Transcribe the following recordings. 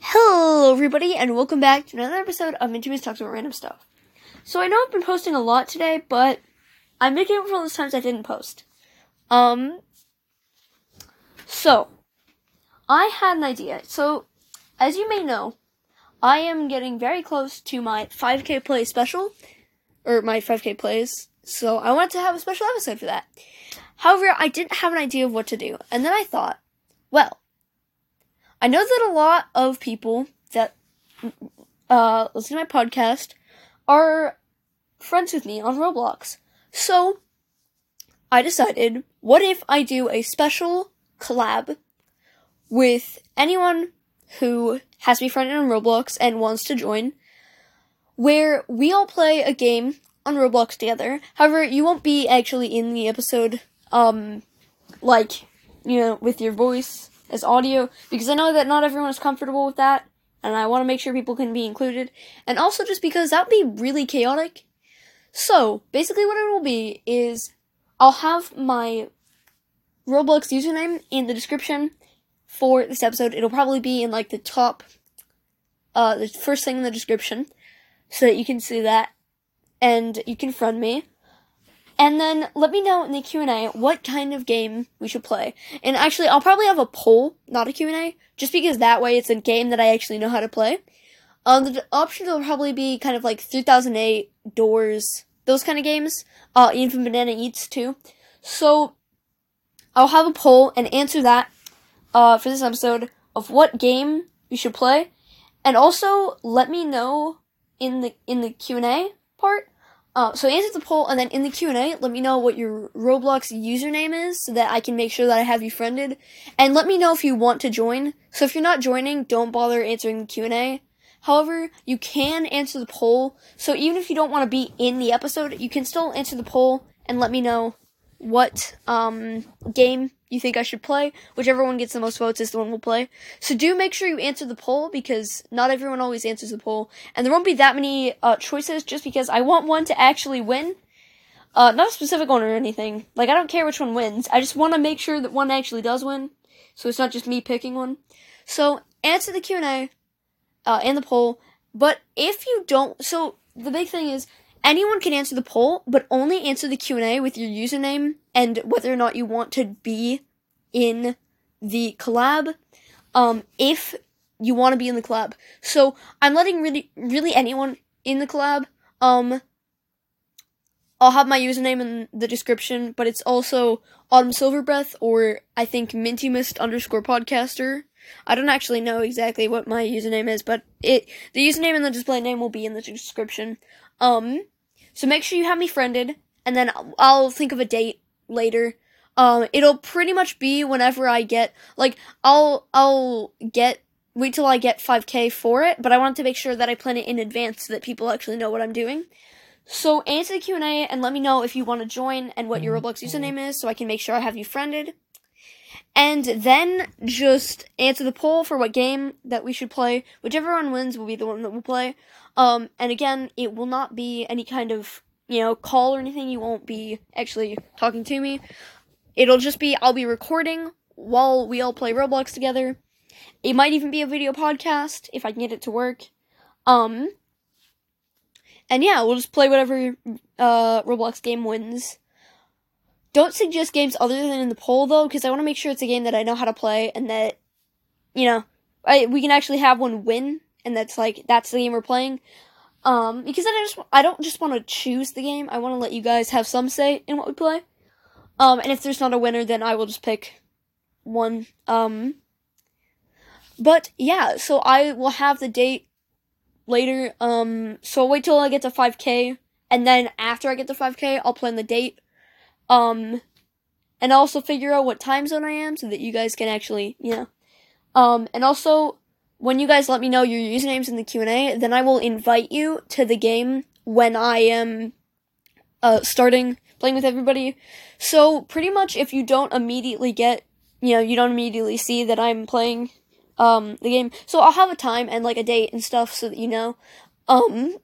Hello, everybody, and welcome back to another episode of Minty Mist Talks About Random Stuff. So I know I've been posting a lot today, but I'm making up for all those times I didn't post. Um, so I had an idea. So, as you may know, I am getting very close to my 5K play special, or my 5K plays. So I wanted to have a special episode for that. However, I didn't have an idea of what to do, and then I thought, well, I know that a lot of people that uh, listen to my podcast are friends with me on Roblox. So I decided, what if I do a special collab with anyone who has me friended on Roblox and wants to join, where we all play a game on Roblox together. However, you won't be actually in the episode, um, like, you know, with your voice as audio because I know that not everyone is comfortable with that, and I want to make sure people can be included, and also just because that would be really chaotic. So basically, what it will be is I'll have my Roblox username in the description for this episode. It'll probably be in like the top, uh, the first thing in the description, so that you can see that, and you can friend me. And then let me know in the Q&A what kind of game we should play. And actually, I'll probably have a poll, not a Q&A, just because that way it's a game that I actually know how to play. Um, the options will probably be kind of like 3008, Doors, those kind of games. Uh, even Banana Eats too. So, I'll have a poll and answer that, uh, for this episode of what game we should play. And also, let me know in the, in the Q&A part, uh, so answer the poll, and then in the Q and A, let me know what your Roblox username is, so that I can make sure that I have you friended. And let me know if you want to join. So if you're not joining, don't bother answering the Q and A. However, you can answer the poll. So even if you don't want to be in the episode, you can still answer the poll and let me know what um, game you think I should play. Whichever one gets the most votes is the one we'll play. So do make sure you answer the poll because not everyone always answers the poll, and there won't be that many uh, choices just because I want one to actually win. Uh, not a specific one or anything. Like I don't care which one wins. I just want to make sure that one actually does win, so it's not just me picking one. So answer the Q and A, uh, and the poll. But if you don't, so the big thing is anyone can answer the poll, but only answer the Q&A with your username and whether or not you want to be in the collab. Um, if you want to be in the collab. So I'm letting really, really anyone in the collab. Um, I'll have my username in the description, but it's also Autumn Silverbreath or I think Minty Mist underscore podcaster. I don't actually know exactly what my username is, but it the username and the display name will be in the description. Um, so make sure you have me friended, and then I'll think of a date later. Um, it'll pretty much be whenever I get like I'll I'll get wait till I get 5k for it, but I want to make sure that I plan it in advance so that people actually know what I'm doing. So answer the Q&A and let me know if you want to join and what your Roblox username is so I can make sure I have you friended. And then just answer the poll for what game that we should play. Whichever one wins will be the one that we'll play. Um, and again, it will not be any kind of, you know, call or anything. You won't be actually talking to me. It'll just be, I'll be recording while we all play Roblox together. It might even be a video podcast if I can get it to work. Um, and yeah, we'll just play whatever, uh, Roblox game wins. Don't suggest games other than in the poll though, because I want to make sure it's a game that I know how to play and that, you know, I, we can actually have one win and that's like that's the game we're playing. Um, because I just I don't just want to choose the game. I want to let you guys have some say in what we play. Um, and if there's not a winner, then I will just pick one. Um, but yeah, so I will have the date later. Um, so I'll wait till I get to 5k, and then after I get to 5k, I'll plan the date. Um, and also figure out what time zone I am so that you guys can actually, you know. Um, and also when you guys let me know your usernames in the Q&A, then I will invite you to the game when I am uh, starting playing with everybody. So pretty much if you don't immediately get, you know, you don't immediately see that I'm playing um, the game. So I'll have a time and like a date and stuff so that you know. Um,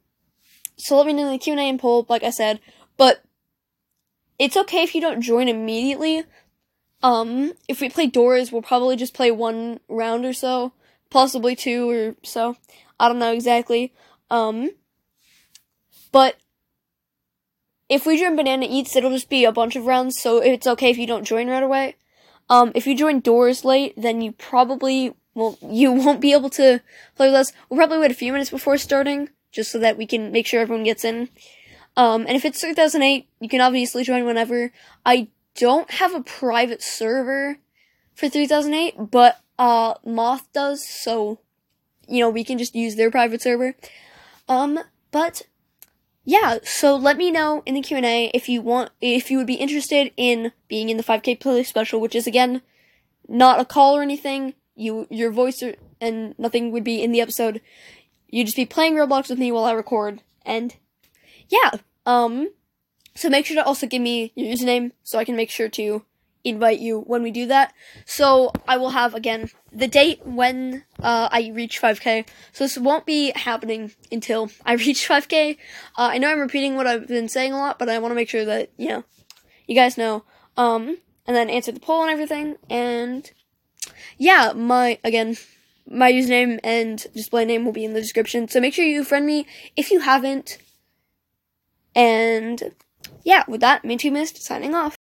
so let me know in the Q&A and poll, like I said. But it's okay if you don't join immediately. Um, if we play Doors, we'll probably just play one round or so possibly two or so. I don't know exactly. Um, but if we join Banana Eats, it'll just be a bunch of rounds, so it's okay if you don't join right away. Um, if you join doors late, then you probably well, you won't be able to play with us. We'll probably wait a few minutes before starting, just so that we can make sure everyone gets in. Um, and if it's 3008, you can obviously join whenever. I don't have a private server for 3008, but, uh, Moth does, so, you know, we can just use their private server. Um, but, yeah, so let me know in the Q&A if you want, if you would be interested in being in the 5k play special, which is again, not a call or anything. You, your voice or, and nothing would be in the episode. You'd just be playing Roblox with me while I record, and yeah, um, so make sure to also give me your username so I can make sure to invite you when we do that. So I will have again the date when uh, I reach 5k. So this won't be happening until I reach 5k. Uh, I know I'm repeating what I've been saying a lot, but I want to make sure that you know you guys know. Um, and then answer the poll and everything. And yeah, my again my username and display name will be in the description. So make sure you friend me if you haven't. And yeah, with that, Minty Mist signing off.